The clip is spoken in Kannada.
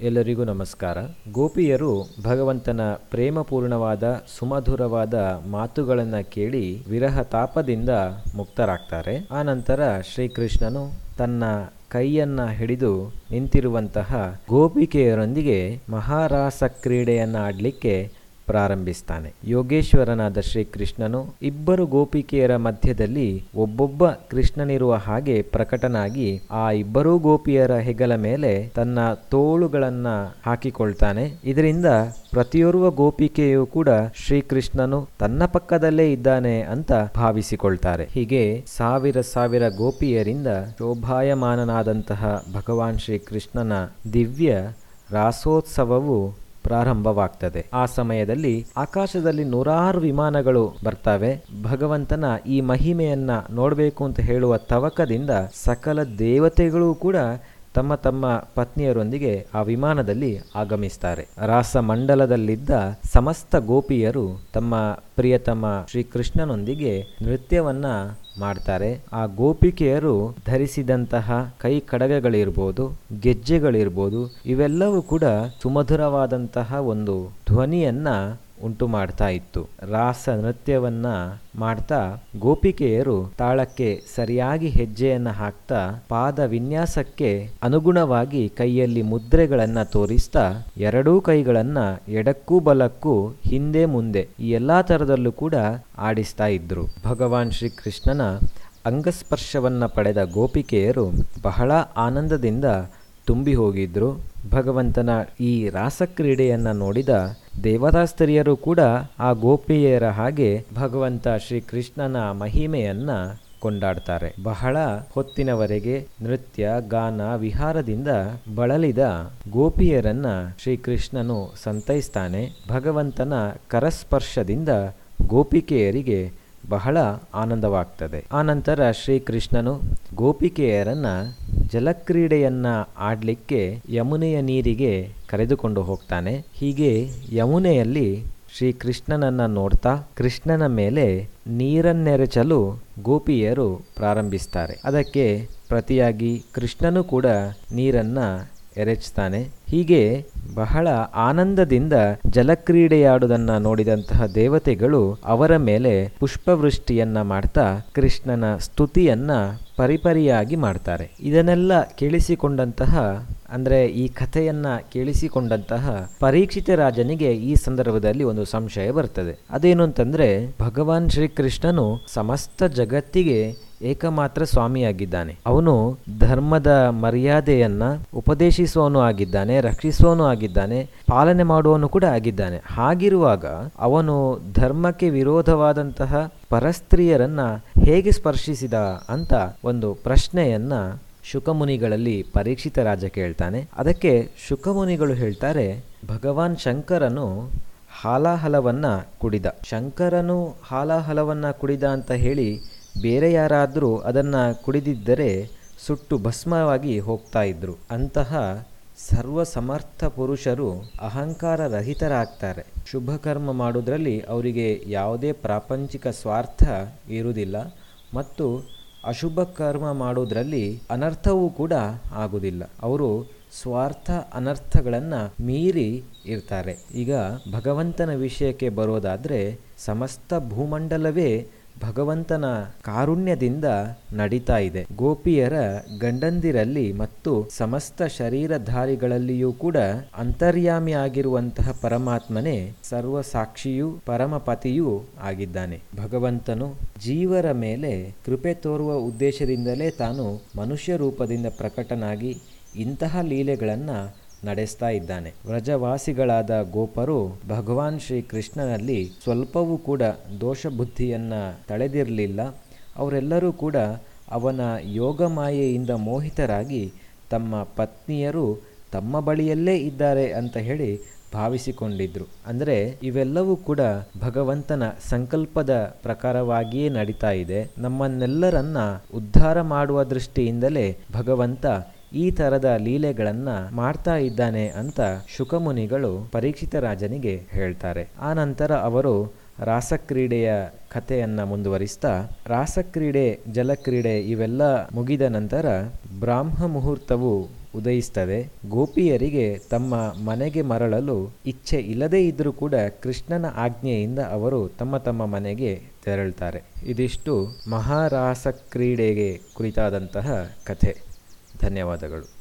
ಎಲ್ಲರಿಗೂ ನಮಸ್ಕಾರ. ಗೋಪಿಯರು ಭಗವಂತನ ಪ್ರೇಮಪೂರ್ಣವಾದ, ಸುಮಧುರವಾದ ಮಾತುಗಳನ್ನು ಕೇಳಿ ವಿರಹ ತಾಪದಿಂದ ಮುಕ್ತರಾಗ್ತಾರೆ. ಆನಂತರ ನಂತರ ಶ್ರೀಕೃಷ್ಣನು ತನ್ನ ಕೈಯನ್ನ ಹಿಡಿದು ನಿಂತಿರುವಂತಹ ಗೋಪಿಕೆಯರೊಂದಿಗೆ ಮಹಾರಾಸ ಕ್ರೀಡೆಯನ್ನ ಆಡ್ಲಿಕ್ಕೆ ಪ್ರಾರಂಭಿಸ್ತಾನೆ. ಯೋಗೇಶ್ವರನಾದ ಶ್ರೀಕೃಷ್ಣನು ಇಬ್ಬರು ಗೋಪಿಕೆಯರ ಮಧ್ಯದಲ್ಲಿ ಒಬ್ಬೊಬ್ಬ ಕೃಷ್ಣನಿರುವ ಹಾಗೆ ಪ್ರಕಟನಾಗಿ ಆ ಇಬ್ಬರೂ ಗೋಪಿಯರ ಹೆಗಲ ಮೇಲೆ ತನ್ನ ತೋಳುಗಳನ್ನ ಹಾಕಿಕೊಳ್ತಾನೆ. ಇದರಿಂದ ಪ್ರತಿಯೊರ್ವ ಗೋಪಿಕೆಯು ಕೂಡ ಶ್ರೀಕೃಷ್ಣನು ತನ್ನ ಪಕ್ಕದಲ್ಲೇ ಇದ್ದಾನೆ ಅಂತ ಭಾವಿಸಿಕೊಳ್ತಾರೆ. ಹೀಗೆ ಸಾವಿರ ಸಾವಿರ ಗೋಪಿಯರಿಂದ ಶೋಭಾಯಮಾನನಾದಂತಹ ಭಗವಾನ್ ಶ್ರೀಕೃಷ್ಣನ ದಿವ್ಯ ರಾಸೋತ್ಸವವು ಪ್ರಾರಂಭವಾಗ್ತದೆ. ಆ ಸಮಯದಲ್ಲಿ ಆಕಾಶದಲ್ಲಿ ನೂರಾರು ವಿಮಾನಗಳು ಬರ್ತವೆ. ಭಗವಂತನ ಈ ಮಹಿಮೆಯನ್ನ ನೋಡಬೇಕು ಅಂತ ಹೇಳುವ ತವಕದಿಂದ ಸಕಲ ದೇವತೆಗಳು ಕೂಡ ತಮ್ಮ ತಮ್ಮ ಪತ್ನಿಯರೊಂದಿಗೆ ಆ ವಿಮಾನದಲ್ಲಿ ಆಗಮಿಸ್ತಾರೆ. ರಾಸ ಮಂಡಲದಲ್ಲಿದ್ದ ಸಮಸ್ತ ಗೋಪಿಯರು ತಮ್ಮ ಪ್ರಿಯತಮ ಶ್ರೀಕೃಷ್ಣನೊಂದಿಗೆ ನೃತ್ಯವನ್ನ ಮಾಡ್ತಾರೆ. ಆ ಗೋಪಿಕೆಯರು ಧರಿಸಿದಂತಹ ಕೈ ಕಡಗಗಳಿರ್ಬೋದು, ಗೆಜ್ಜೆಗಳಿರ್ಬೋದು, ಇವೆಲ್ಲವೂ ಕೂಡ ಸುಮಧುರವಾದಂತಹ ಒಂದು ಧ್ವನಿಯನ್ನ ಉಂಟು ಮಾಡ್ತಾ ಇತ್ತು. ರಾಸ ನೃತ್ಯವನ್ನ ಮಾಡ್ತಾ ಗೋಪಿಕೆಯರು ತಾಳಕ್ಕೆ ಸರಿಯಾಗಿ ಹೆಜ್ಜೆಯನ್ನ ಹಾಕ್ತಾ ಪಾದ ವಿನ್ಯಾಸಕ್ಕೆ ಅನುಗುಣವಾಗಿ ಕೈಯಲ್ಲಿ ಮುದ್ರೆಗಳನ್ನ ತೋರಿಸ್ತಾ ಎರಡೂ ಕೈಗಳನ್ನ ಎಡಕ್ಕೂ ಬಲಕ್ಕೂ ಹಿಂದೆ ಮುಂದೆ ಈ ಎಲ್ಲಾ ತರದಲ್ಲೂ ಕೂಡ ಆಡಿಸ್ತಾ ಇದ್ರು. ಭಗವಾನ್ ಶ್ರೀಕೃಷ್ಣನ ಅಂಗಸ್ಪರ್ಶವನ್ನ ಪಡೆದ ಗೋಪಿಕೆಯರು ಬಹಳ ಆನಂದದಿಂದ ತುಂಬಿ ಹೋಗಿದ್ರು. ಭಗವಂತನ ಈ ರಾಸಕ್ರೀಡೆಯನ್ನು ನೋಡಿದ ದೇವತಾಸ್ತ್ರೀಯರು ಕೂಡ ಆ ಗೋಪಿಯರ ಹಾಗೆ ಭಗವಂತ ಶ್ರೀಕೃಷ್ಣನ ಮಹಿಮೆಯನ್ನು ಕೊಂಡಾಡ್ತಾರೆ. ಬಹಳ ಹೊತ್ತಿನವರೆಗೆ ನೃತ್ಯ, ಗಾನ, ವಿಹಾರದಿಂದ ಬಳಲಿದ ಗೋಪಿಯರನ್ನ ಶ್ರೀಕೃಷ್ಣನು ಸಂತೈಸ್ತಾನೆ. ಭಗವಂತನ ಕರಸ್ಪರ್ಶದಿಂದ ಗೋಪಿಕೆಯರಿಗೆ ಬಹಳ ಆನಂದವಾಗ್ತದೆ. ಆನಂತರ ಶ್ರೀಕೃಷ್ಣನು ಗೋಪಿಕೆಯರನ್ನ ಜಲಕ್ರೀಡೆಯನ್ನ ಆಡಲಿಕ್ಕೆ ಯಮುನೆಯ ನೀರಿಗೆ ಕರೆದುಕೊಂಡು ಹೋಗ್ತಾನೆ. ಹೀಗೆ ಯಮುನೆಯಲ್ಲಿ ಶ್ರೀಕೃಷ್ಣನನ್ನ ನೋಡ್ತಾ ಕೃಷ್ಣನ ಮೇಲೆ ನೀರನ್ನೆರಚಲು ಗೋಪಿಯರು ಪ್ರಾರಂಭಿಸ್ತಾರೆ. ಅದಕ್ಕೆ ಪ್ರತಿಯಾಗಿ ಕೃಷ್ಣನು ಕೂಡ ನೀರನ್ನ ಎರಚ್ತಾನೆ ಹೀಗೆ ಬಹಳ ಆನಂದದಿಂದ ಜಲಕ್ರೀಡೆಯಾಡುವುದನ್ನ ನೋಡಿದಂತಹ ದೇವತೆಗಳು ಅವರ ಮೇಲೆ ಪುಷ್ಪವೃಷ್ಟಿಯನ್ನ ಮಾಡ್ತಾ ಕೃಷ್ಣನ ಸ್ತುತಿಯನ್ನ ಪರಿಪರಿಯಾಗಿ ಮಾಡ್ತಾರೆ. ಇದನ್ನೆಲ್ಲ ಕೇಳಿಸಿಕೊಂಡಂತಹ, ಅಂದ್ರೆ ಈ ಕಥೆಯನ್ನ ಕೇಳಿಸಿಕೊಂಡಂತಹ ಪರೀಕ್ಷಿತ ರಾಜನಿಗೆ ಈ ಸಂದರ್ಭದಲ್ಲಿ ಒಂದು ಸಂಶಯ ಬರ್ತದೆ. ಅದೇನು ಅಂತಂದ್ರೆ ಭಗವಾನ್ ಶ್ರೀಕೃಷ್ಣನು ಸಮಸ್ತ ಜಗತ್ತಿಗೆ ಏಕಮಾತ್ರ ಸ್ವಾಮಿಯಾಗಿದ್ದಾನೆ. ಅವನು ಧರ್ಮದ ಮರ್ಯಾದೆಯನ್ನ ಉಪದೇಶಿಸುವನು ಆಗಿದ್ದಾನೆ ರಕ್ಷಿಸುವನು ಆಗಿದ್ದಾನೆ, ಪಾಲನೆ ಮಾಡುವನು ಕೂಡ ಆಗಿದ್ದಾನೆ. ಹಾಗಿರುವಾಗ ಅವನು ಧರ್ಮಕ್ಕೆ ವಿರೋಧವಾದಂತಹ ಪರಸ್ತ್ರೀಯರನ್ನ ಹೇಗೆ ಸ್ಪರ್ಶಿಸಿದ ಅಂತ ಒಂದು ಪ್ರಶ್ನೆಯನ್ನ ಶುಕಮುನಿಗಳಲ್ಲಿ ಪರೀಕ್ಷಿತ ರಾಜ ಕೇಳ್ತಾನೆ. ಅದಕ್ಕೆ ಶುಕಮುನಿಗಳು ಹೇಳ್ತಾರೆ, ಭಗವಾನ್ ಶಂಕರನು ಹಾಲಾಹಲವನ್ನ ಕುಡಿದ. ಶಂಕರನು ಹಾಲಾಹಲವನ್ನ ಕುಡಿದ ಅಂತ ಹೇಳಿ ಬೇರೆ ಯಾರಾದರೂ ಅದನ್ನು ಕುಡಿದಿದ್ದರೆ ಸುಟ್ಟು ಭಸ್ಮವಾಗಿ ಹೋಗ್ತಾ ಇದ್ದರು ಅಂತಹ ಸರ್ವ ಸಮರ್ಥ ಪುರುಷರು ಅಹಂಕಾರ ರಹಿತರಾಗ್ತಾರೆ. ಶುಭ ಕರ್ಮ ಮಾಡೋದ್ರಲ್ಲಿ ಅವರಿಗೆ ಯಾವುದೇ ಪ್ರಾಪಂಚಿಕ ಸ್ವಾರ್ಥ ಇರುವುದಿಲ್ಲ ಮತ್ತು ಅಶುಭ ಕರ್ಮ ಮಾಡೋದ್ರಲ್ಲಿ ಅನರ್ಥವೂ ಕೂಡ ಆಗುವುದಿಲ್ಲ. ಅವರು ಸ್ವಾರ್ಥ ಅನರ್ಥಗಳನ್ನು ಮೀರಿ ಇರ್ತಾರೆ. ಈಗ ಭಗವಂತನ ವಿಷಯಕ್ಕೆ ಬರೋದಾದರೆ ಸಮಸ್ತ ಭೂಮಂಡಲವೇ ಭಗವಂತನ ಕಾರುಣ್ಯದಿಂದ ನಡೀತಾ ಇದೆ. ಗೋಪಿಯರ ಗಂಡಂದಿರಲ್ಲಿ ಮತ್ತು ಸಮಸ್ತ ಶರೀರಧಾರಿಗಳಲ್ಲಿಯೂ ಕೂಡ ಅಂತರ್ಯಾಮಿ ಆಗಿರುವಂತಹ ಪರಮಾತ್ಮನೇ ಸರ್ವ ಸಾಕ್ಷಿಯೂ ಪರಮಪತಿಯೂ ಆಗಿದ್ದಾನೆ. ಭಗವಂತನು ಜೀವರ ಮೇಲೆ ಕೃಪೆ ತೋರುವ ಉದ್ದೇಶದಿಂದಲೇ ತಾನು ಮನುಷ್ಯ ರೂಪದಿಂದ ಪ್ರಕಟನಾಗಿ ಇಂತಹ ಲೀಲೆಗಳನ್ನು ನಡೆಸ್ತಾ ಇದ್ದಾನೆ. ವ್ರಜವಾಸಿಗಳಾದ ಗೋಪರು ಭಗವಾನ್ ಶ್ರೀ ಕೃಷ್ಣನಲ್ಲಿ ಸ್ವಲ್ಪವೂ ಕೂಡ ದೋಷ ಬುದ್ಧಿಯನ್ನು ತಳೆದಿರಲಿಲ್ಲ. ಅವರೆಲ್ಲರೂ ಕೂಡ ಅವನ ಯೋಗ ಮಾಯೆಯಿಂದ ಮೋಹಿತರಾಗಿ ತಮ್ಮ ಪತ್ನಿಯರು ತಮ್ಮ ಬಳಿಯಲ್ಲೇ ಇದ್ದಾರೆ ಅಂತ ಹೇಳಿ ಭಾವಿಸಿಕೊಂಡಿದ್ರು. ಅಂದರೆ ಇವೆಲ್ಲವೂ ಕೂಡ ಭಗವಂತನ ಸಂಕಲ್ಪದ ಪ್ರಕಾರವಾಗಿಯೇ ನಡೀತಾ ಇದೆ. ನಮ್ಮನ್ನೆಲ್ಲರನ್ನ ಉದ್ಧಾರ ಮಾಡುವ ದೃಷ್ಟಿಯಿಂದಲೇ ಭಗವಂತ ಈ ತರದ ಲೀಲೆಗಳನ್ನು ಮಾಡ್ತಾ ಇದ್ದಾನೆ ಅಂತ ಶುಕಮುನಿಗಳು ಪರೀಕ್ಷಿತ ರಾಜನಿಗೆ ಹೇಳ್ತಾರೆ. ಆ ನಂತರ ಅವರು ರಾಸಕ್ರೀಡೆಯ ಕಥೆಯನ್ನು ಮುಂದುವರಿಸ್ತಾ, ರಾಸಕ್ರೀಡೆ, ಜಲಕ್ರೀಡೆ ಇವೆಲ್ಲ ಮುಗಿದ ನಂತರ ಬ್ರಾಹ್ಮ ಮುಹೂರ್ತವು ಉದಯಿಸ್ತದೆ. ಗೋಪಿಯರಿಗೆ ತಮ್ಮ ಮನೆಗೆ ಮರಳಲು ಇಚ್ಛೆ ಇಲ್ಲದೇ ಇದ್ದರೂ ಕೂಡ ಕೃಷ್ಣನ ಆಜ್ಞೆಯಿಂದ ಅವರು ತಮ್ಮ ತಮ್ಮ ಮನೆಗೆ ತೆರಳ್ತಾರೆ. ಇದಿಷ್ಟು ಮಹಾರಾಸ ಕ್ರೀಡೆಗೆ ಕುರಿತಾದಂತಹ ಕಥೆ. ಧನ್ಯವಾದಗಳು.